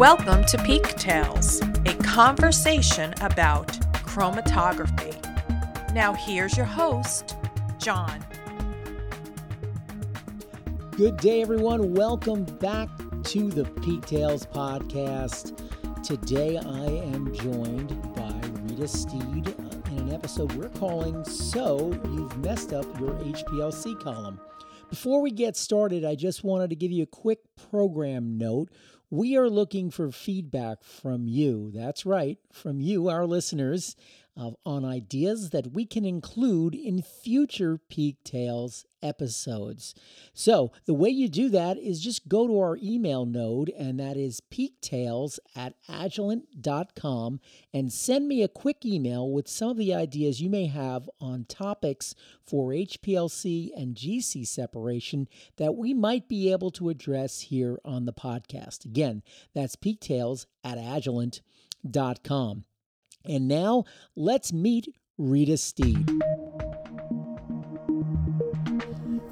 Welcome to Peak Tales, a conversation about chromatography. Now, here's your host, John. Good day, everyone. Welcome back to the Peak Tales podcast. Today, I am joined by Rita Steed in an episode we're calling So You've Messed Up Your HPLC Column. Before we get started, I just wanted to give you a quick program note. We are looking for feedback from you. That's right, from you, our listeners, uh, on ideas that we can include in future Peak Tales episodes. So, the way you do that is just go to our email node, and that is peaktales at agilent.com, and send me a quick email with some of the ideas you may have on topics for HPLC and GC separation that we might be able to address here on the podcast. Again, that's peaktales at agilent.com. And now let's meet Rita Steed.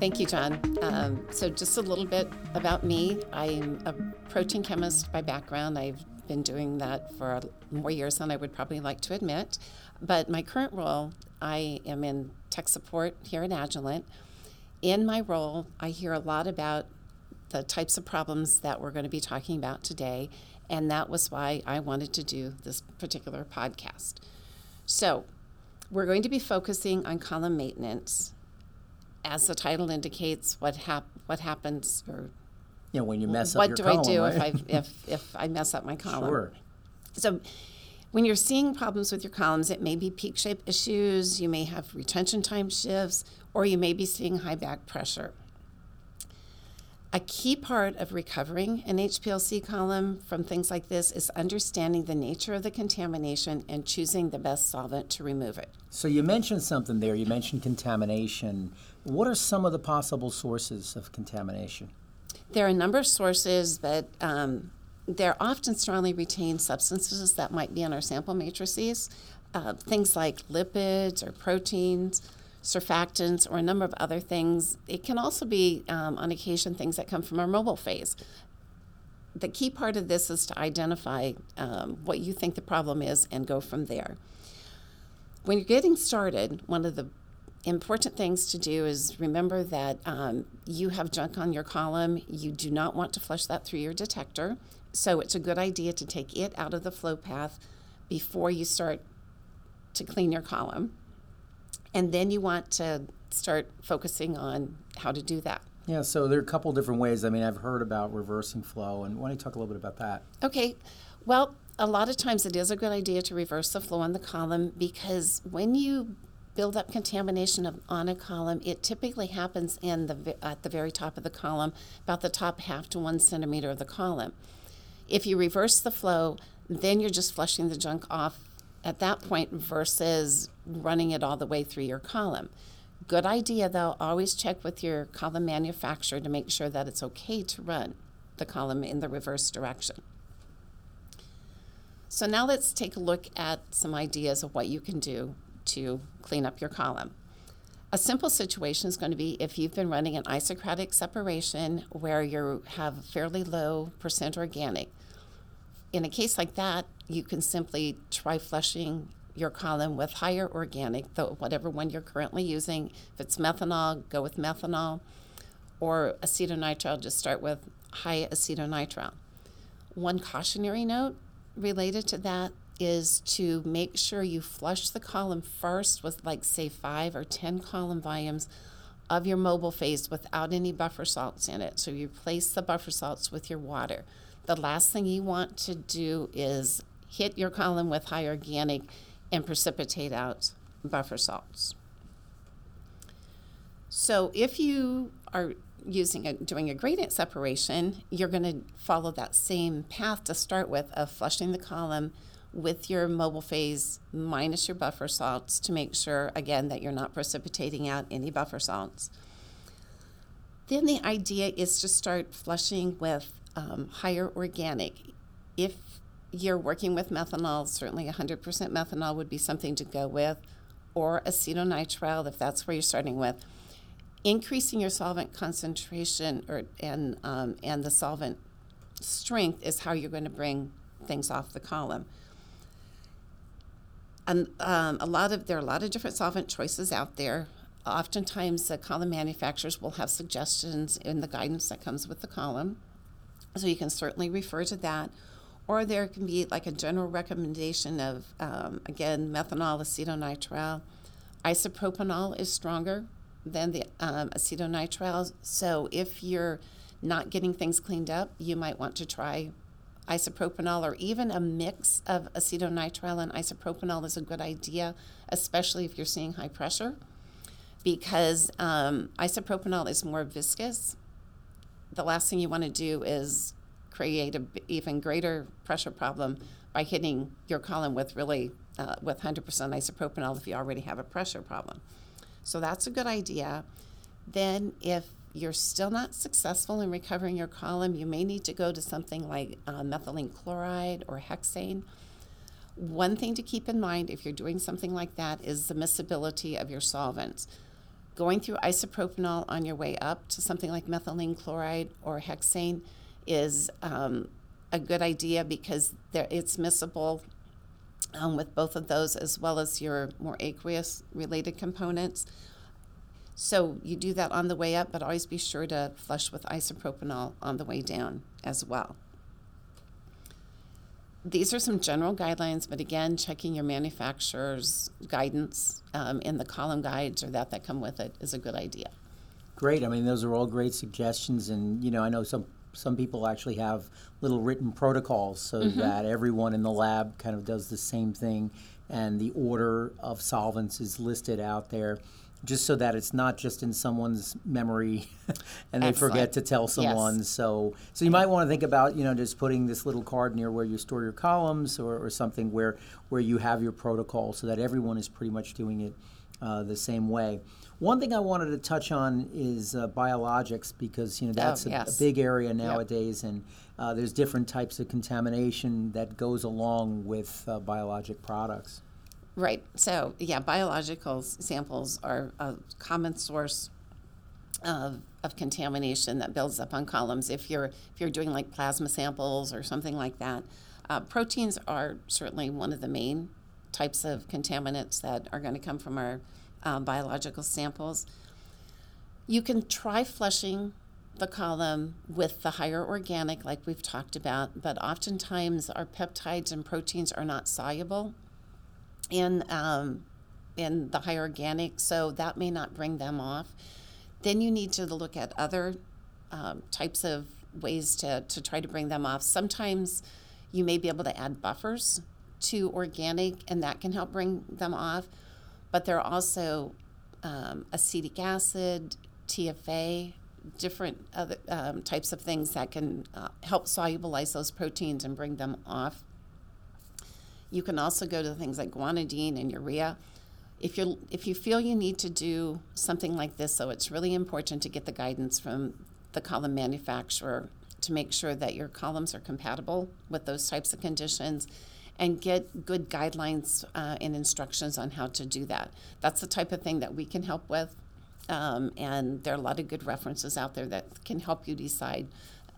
Thank you, John. Um, so, just a little bit about me. I'm a protein chemist by background. I've been doing that for more years than I would probably like to admit. But my current role, I am in tech support here at Agilent. In my role, I hear a lot about the types of problems that we're going to be talking about today, and that was why I wanted to do this particular podcast. So, we're going to be focusing on column maintenance as the title indicates, what hap- what happens or you know, when you mess what up your do column, I do right? if I if if I mess up my column? Sure. So when you're seeing problems with your columns, it may be peak shape issues, you may have retention time shifts, or you may be seeing high back pressure. A key part of recovering an HPLC column from things like this is understanding the nature of the contamination and choosing the best solvent to remove it. So you mentioned something there. You mentioned contamination. What are some of the possible sources of contamination? There are a number of sources, but um, there are often strongly retained substances that might be in our sample matrices. Uh, things like lipids or proteins, surfactants, or a number of other things. It can also be, um, on occasion, things that come from our mobile phase. The key part of this is to identify um, what you think the problem is and go from there. When you're getting started, one of the important things to do is remember that um, you have junk on your column. You do not want to flush that through your detector. So it's a good idea to take it out of the flow path before you start to clean your column. And then you want to start focusing on how to do that. Yeah, so there are a couple different ways. I mean, I've heard about reversing flow, and why don't you talk a little bit about that? Okay, well, a lot of times it is a good idea to reverse the flow on the column because when you build up contamination of, on a column, it typically happens in the at the very top of the column, about the top half to one centimeter of the column. If you reverse the flow, then you're just flushing the junk off at that point versus running it all the way through your column. Good idea though, always check with your column manufacturer to make sure that it's okay to run the column in the reverse direction. So now let's take a look at some ideas of what you can do to clean up your column. A simple situation is going to be if you've been running an isocratic separation where you have fairly low percent organic. In a case like that, you can simply try flushing your column with higher organic, though whatever one you're currently using. If it's methanol, go with methanol, or acetonitrile, just start with high acetonitrile. One cautionary note related to that is to make sure you flush the column first with, like, say, five or 10 column volumes of your mobile phase without any buffer salts in it. So you replace the buffer salts with your water. The last thing you want to do is hit your column with high organic and precipitate out buffer salts. So if you are using a, doing a gradient separation, you're going to follow that same path to start with of flushing the column with your mobile phase minus your buffer salts to make sure again that you're not precipitating out any buffer salts. Then the idea is to start flushing with um, higher organic. If you're working with methanol, certainly 100% methanol would be something to go with, or acetonitrile if that's where you're starting with. Increasing your solvent concentration or and um, and the solvent strength is how you're going to bring things off the column. And um, a lot of there are a lot of different solvent choices out there. Oftentimes, the column manufacturers will have suggestions in the guidance that comes with the column, so you can certainly refer to that. Or there can be like a general recommendation of um, again methanol, acetonitrile. Isopropanol is stronger than the um, acetonitrile, so if you're not getting things cleaned up, you might want to try isopropanol or even a mix of acetonitrile and isopropanol is a good idea, especially if you're seeing high pressure, because um, isopropanol is more viscous. The last thing you want to do is create an even greater pressure problem by hitting your column with really uh, with 100% isopropanol if you already have a pressure problem. So that's a good idea. Then if you're still not successful in recovering your column, you may need to go to something like uh, methylene chloride or hexane. One thing to keep in mind if you're doing something like that is the miscibility of your solvents. Going through isopropanol on your way up to something like methylene chloride or hexane is um, a good idea because it's miscible um, with both of those as well as your more aqueous related components. So you do that on the way up, but always be sure to flush with isopropanol on the way down as well. These are some general guidelines, but again, checking your manufacturer's guidance um, in the column guides or that that come with it is a good idea. Great. I mean, those are all great suggestions, and you know, I know some some people actually have little written protocols so mm-hmm. that everyone in the lab kind of does the same thing, and the order of solvents is listed out there just so that it's not just in someone's memory and they Excellent. forget to tell someone. Yes. So so you might want to think about, you know, just putting this little card near where you store your columns or, or something where where you have your protocol so that everyone is pretty much doing it uh, the same way. One thing I wanted to touch on is uh, biologics because you know that's oh, yes. a, a, big area nowadays, yep. and uh, there's different types of contamination that goes along with uh, biologic products. Right. So, yeah, biological samples are a common source of, of contamination that builds up on columns. If you're if you're doing like plasma samples or something like that, uh, proteins are certainly one of the main types of contaminants that are going to come from our uh, biological samples. You can try flushing the column with the higher organic, like we've talked about, but oftentimes our peptides and proteins are not soluble in um, in the higher organic, so that may not bring them off. Then you need to look at other um, types of ways to, to try to bring them off. Sometimes you may be able to add buffers to organic, and that can help bring them off. But there are also um, acetic acid, TFA, different other um, types of things that can uh, help solubilize those proteins and bring them off. You can also go to things like guanidine and urea. If you if you feel you need to do something like this, so it's really important to get the guidance from the column manufacturer to make sure that your columns are compatible with those types of conditions and get good guidelines uh, and instructions on how to do that. That's the type of thing that we can help with. Um, and there are a lot of good references out there that can help you decide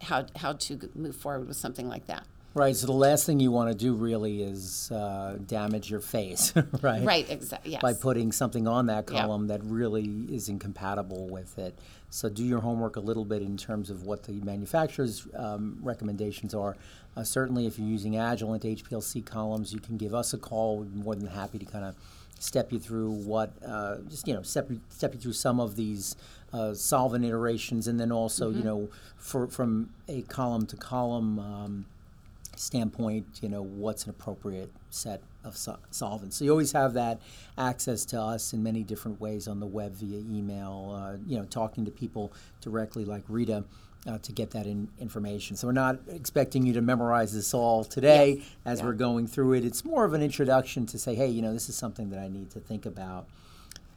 how, how to move forward with something like that. Right. So the last thing you want to do really is uh, damage your phase, right? Right. Exactly. Yes. By putting something on that column yep. that really is incompatible with it. So do your homework a little bit in terms of what the manufacturer's um, recommendations are. Uh, certainly, if you're using Agilent HPLC columns, you can give us a call. We're more than happy to kind of step you through what, uh, just you know, step step you through some of these uh, solvent iterations, and then also, mm-hmm. you know, for from a column to column. Um, standpoint, you know, what's an appropriate set of so- solvents. So you always have that access to us in many different ways on the web via email, uh, you know, talking to people directly like Rita. Uh, to get that in information. So, we're not expecting you to memorize this all today yes. as yeah. we're going through it. It's more of an introduction to say, hey, you know, this is something that I need to think about.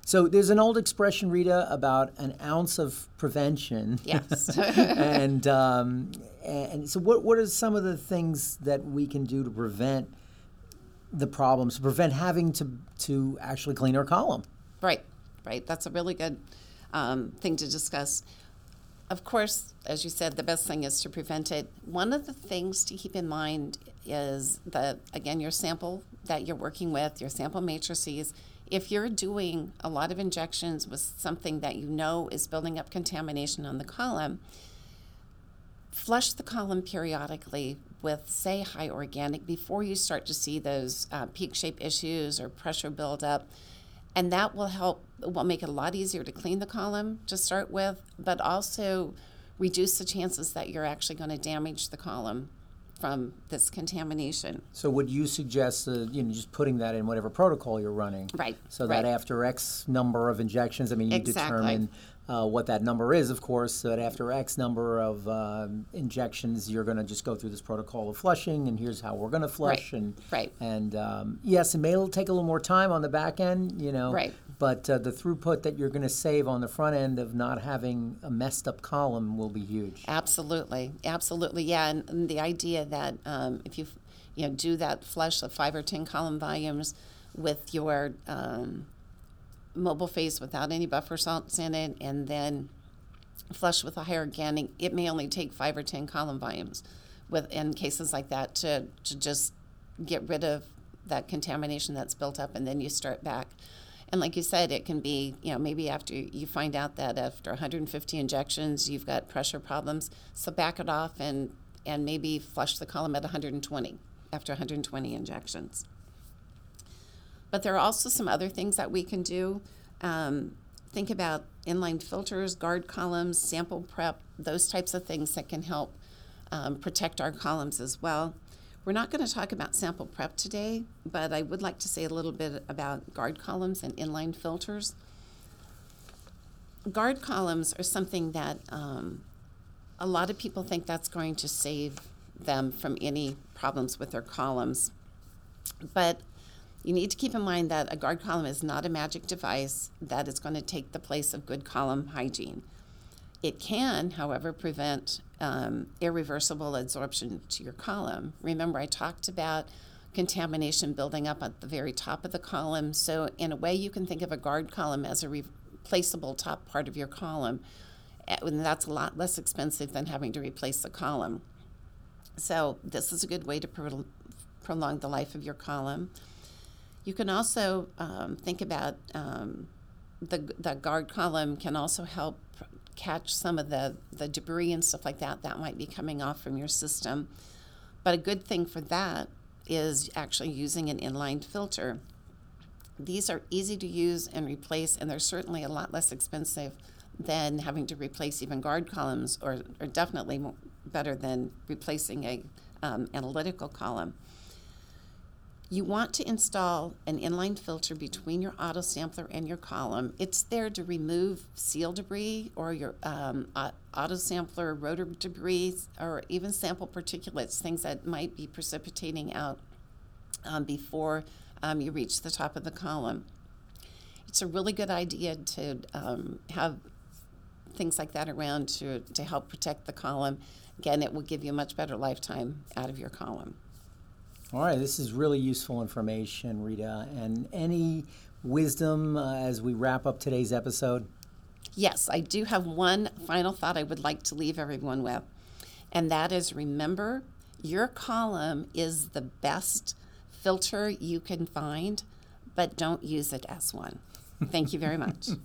So there's an old expression, Rita, about an ounce of prevention. Yes. and um, and so what what are some of the things that we can do to prevent the problems, to prevent having to to actually clean our column? Right, right. That's a really good um, thing to discuss. of course, as you said, the best thing is to prevent it. One of the things to keep in mind is that, again, your sample that you're working with, your sample matrices, if you're doing a lot of injections with something that you know is building up contamination on the column, flush the column periodically with, say, high organic before you start to see those uh, peak shape issues or pressure buildup. And that will help, will make it a lot easier to clean the column to start with, but also reduce the chances that you're actually going to damage the column from this contamination. So would you suggest, uh, you know, just putting that in whatever protocol you're running? Right, So right. that after X number of injections, I mean, you Exactly. determine uh, what that number is, of course, so that after X number of um, injections, you're going to just go through this protocol of flushing, and here's how we're going to flush. Right, And, right. and um, yes, it may take a little more time on the back end, you know. Right. But uh, the throughput that you're going to save on the front end of not having a messed up column will be huge. Absolutely, absolutely, yeah. And, and the idea that um, if you, you know, do that flush of five or ten column volumes with your um, mobile phase without any buffer salts in it, and then flush with a higher organic, it may only take five or ten column volumes, with in cases like that to to just get rid of that contamination that's built up, and then you start back. And like you said, it can be, you know, maybe after you find out that after 150 injections, you've got pressure problems. So back it off and, and maybe flush the column at 120 after 120 injections. But there are also some other things that we can do. Um, think about inline filters, guard columns, sample prep, those types of things that can help um, protect our columns as well. We're not going to talk about sample prep today, but I would like to say a little bit about guard columns and inline filters. Guard columns are something that um, a lot of people think that's going to save them from any problems with their columns. But you need to keep in mind that a guard column is not a magic device that is going to take the place of good column hygiene. It can, however, prevent um, irreversible adsorption to your column. Remember, I talked about contamination building up at the very top of the column. So, in a way, you can think of a guard column as a replaceable top part of your column. And that's a lot less expensive than having to replace the column. So, this is a good way to pro- prolong the life of your column. You can also um, think about um, the, the guard column can also help catch some of the, the debris and stuff like that that might be coming off from your system. But a good thing for that is actually using an inline filter. These are easy to use and replace, and they're certainly a lot less expensive than having to replace even guard columns, or, or definitely better than replacing a um, analytical column. You want to install an inline filter between your auto sampler and your column. It's there to remove seal debris or your um, auto sampler rotor debris or even sample particulates, things that might be precipitating out um, before um, you reach the top of the column. It's a really good idea to um, have things like that around to, to help protect the column. Again, it will give you a much better lifetime out of your column. All right, this is really useful information, Rita. And any wisdom uh, as we wrap up today's episode? Yes, I do have one final thought I would like to leave everyone with, and that is remember your column is the best filter you can find, but don't use it as one. Thank you very much.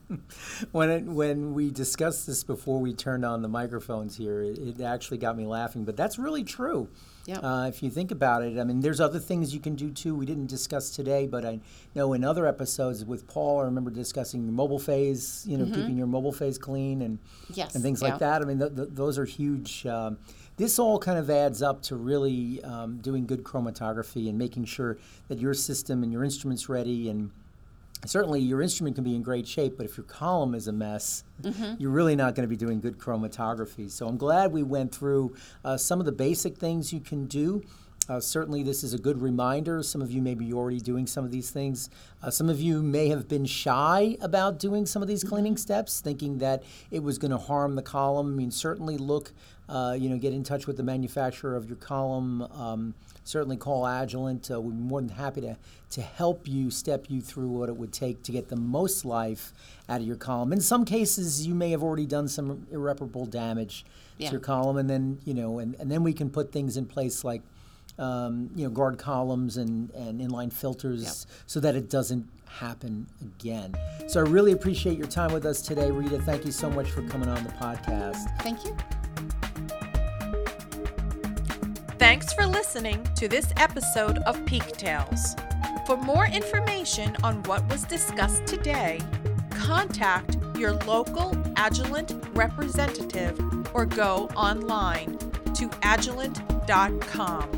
When it, when we discussed this before we turned on the microphones here, it, it actually got me laughing. But that's really true. Yep. Uh, if you think about it, I mean, there's other things you can do too. We didn't discuss today, but I know in other episodes with Paul, I remember discussing your mobile phase. You know, keeping your mobile phase clean and Yes, and things yeah. like that. I mean, th- th- those are huge. Um, this all kind of adds up to really um, doing good chromatography and making sure that your system and your instrument's ready and certainly your instrument can be in great shape, but if your column is a mess, you're really not going to be doing good chromatography. So I'm glad we went through uh, some of the basic things you can do. Uh, certainly, this is a good reminder. Some of you may be already doing some of these things. Uh, some of you may have been shy about doing some of these cleaning steps, thinking that it was going to harm the column. I mean, certainly look, uh, you know, get in touch with the manufacturer of your column. Um, certainly call Agilent. Uh, we'd be more than happy to, to help you step you through what it would take to get the most life out of your column. In some cases, you may have already done some irreparable damage Yeah. to your column, and then you know, and, and then we can put things in place like um, you know guard columns and, and inline filters Yep. so that it doesn't happen again. So I really appreciate your time with us today, Rita. Thank you so much for coming on the podcast. Thank you. Thanks for listening to this episode of Peak Tales. For more information on what was discussed today, contact your local Agilent representative or go online to agilent.com.